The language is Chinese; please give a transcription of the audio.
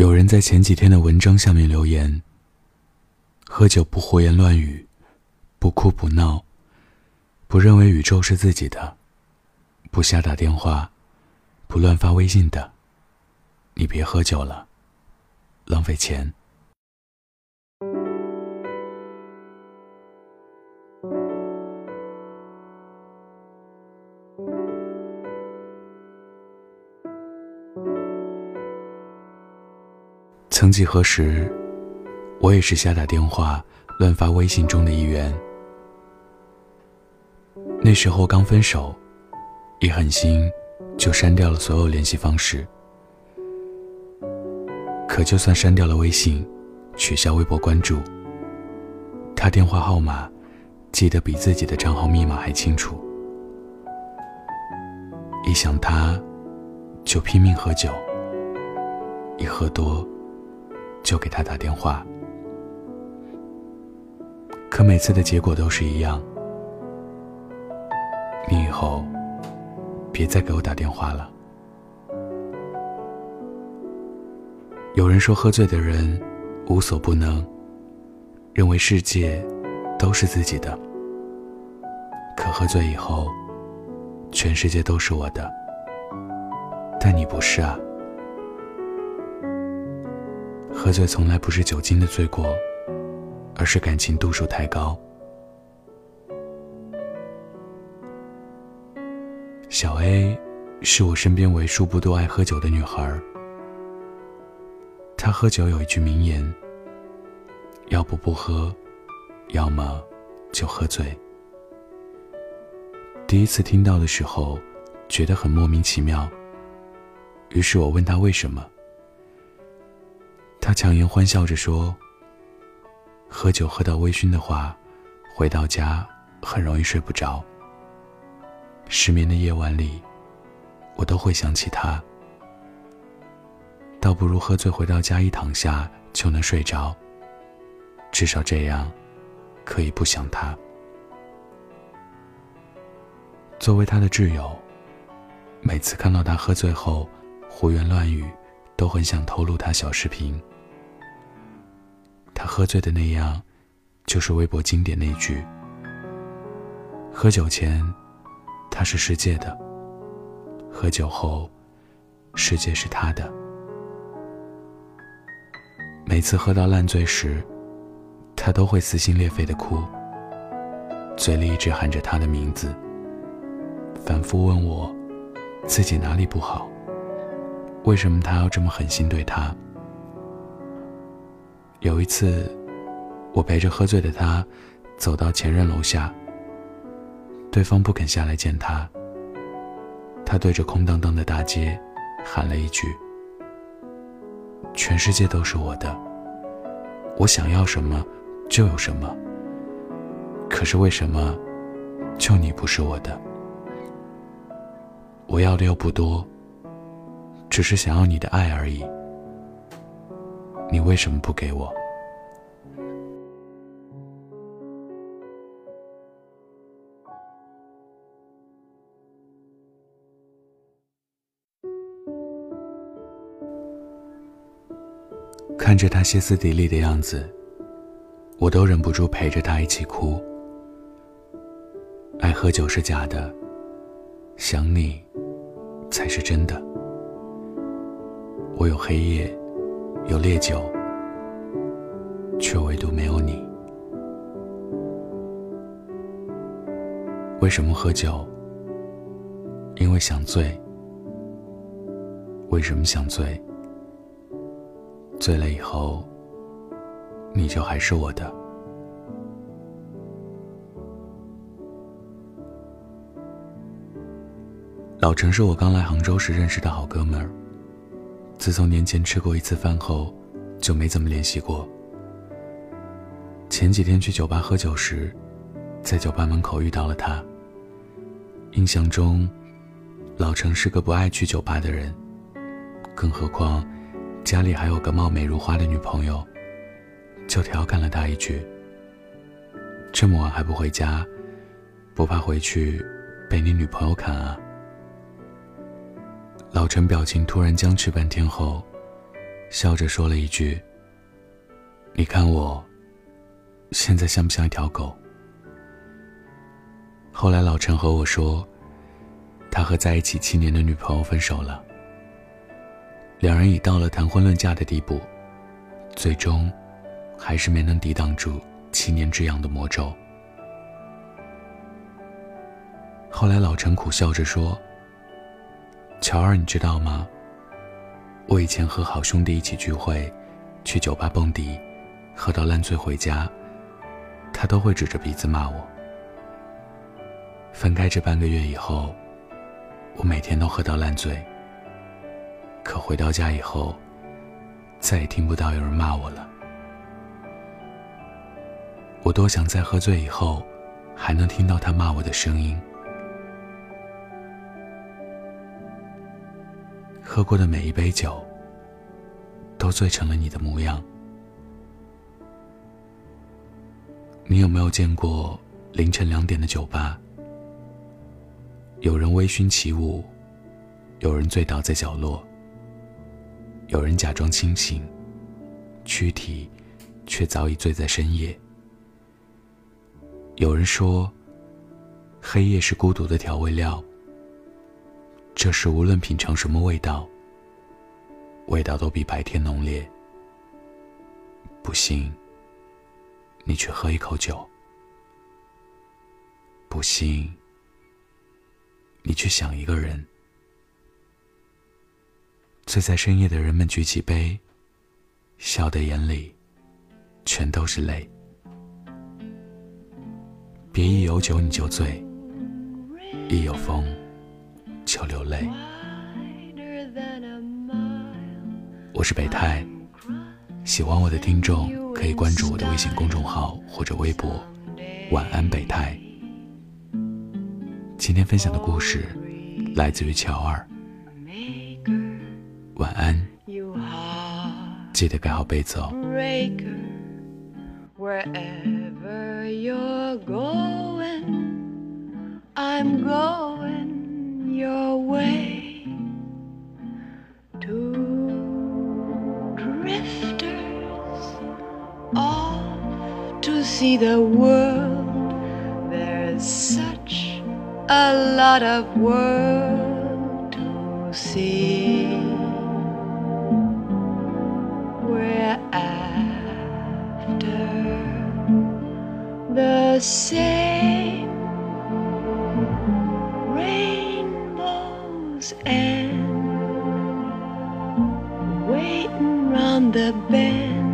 有人在前几天的文章下面留言：“喝酒不胡言乱语，不哭不闹，不认为宇宙是自己的，不瞎打电话，不乱发微信的，你别喝酒了，浪费钱。”曾几何时，我也是瞎打电话、乱发微信中的一员。那时候刚分手，一狠心就删掉了所有联系方式。可就算删掉了微信，取消微博关注，他电话号码记得比自己的账号密码还清楚。一想他，就拼命喝酒，一喝多。就给他打电话，可每次的结果都是一样。你以后别再给我打电话了。有人说，喝醉的人无所不能，认为世界都是自己的。可喝醉以后，全世界都是我的。但你不是啊。喝醉从来不是酒精的罪过，而是感情度数太高。小 A 是我身边为数不多爱喝酒的女孩。她喝酒有一句名言：要不不喝，要么就喝醉。第一次听到的时候，觉得很莫名其妙。于是我问她为什么。他强颜欢笑着说：“喝酒喝到微醺的话，回到家很容易睡不着。失眠的夜晚里，我都会想起他。倒不如喝醉回到家一躺下就能睡着。至少这样，可以不想他。作为他的挚友，每次看到他喝醉后胡言乱语，都很想偷录他小视频。”他喝醉的那样，就是微博经典那句：“喝酒前，他是世界的；喝酒后，世界是他的。”每次喝到烂醉时，他都会撕心裂肺的哭，嘴里一直喊着他的名字，反复问我自己哪里不好，为什么他要这么狠心对他。有一次，我陪着喝醉的他走到前任楼下，对方不肯下来见他。他对着空荡荡的大街喊了一句：“全世界都是我的，我想要什么就有什么。可是为什么就你不是我的？我要的又不多，只是想要你的爱而已。”你为什么不给我？看着他歇斯底里的样子，我都忍不住陪着他一起哭。爱喝酒是假的，想你才是真的。我有黑夜。有烈酒，却唯独没有你。为什么喝酒？因为想醉。为什么想醉？醉了以后，你就还是我的。老陈是我刚来杭州时认识的好哥们儿。自从年前吃过一次饭后，就没怎么联系过。前几天去酒吧喝酒时，在酒吧门口遇到了他。印象中，老程是个不爱去酒吧的人，更何况家里还有个貌美如花的女朋友，就调侃了他一句：“这么晚还不回家，不怕回去被你女朋友砍啊？”老陈表情突然僵持半天后，笑着说了一句：“你看我，现在像不像一条狗？”后来老陈和我说，他和在一起七年的女朋友分手了，两人已到了谈婚论嫁的地步，最终，还是没能抵挡住七年之痒的魔咒。后来老陈苦笑着说：“乔儿，你知道吗？我以前和好兄弟一起聚会，去酒吧蹦迪，喝到烂醉回家，他都会指着鼻子骂我。分开这半个月以后，我每天都喝到烂醉。可回到家以后，再也听不到有人骂我了。我多想在喝醉以后，还能听到他骂我的声音。”喝过的每一杯酒，都醉成了你的模样。你有没有见过凌晨两点的酒吧？有人微醺起舞，有人醉倒在角落，有人假装清醒，躯体却早已醉在深夜。有人说，黑夜是孤独的调味料。这时，无论品尝什么味道，味道都比白天浓烈。不信，你去喝一口酒；不信，你去想一个人。醉在深夜的人们举起杯，笑的眼里全都是泪。别一有酒你就醉，一有风。就流泪。我是北太，喜欢我的听众可以关注我的微信公众号或者微博。晚安，北太。今天分享的故事来自于乔二。晚安，记得盖好被子哦。Your way to drifters off to see the world. There's such a lot of world to see. We're after the same. on the bed.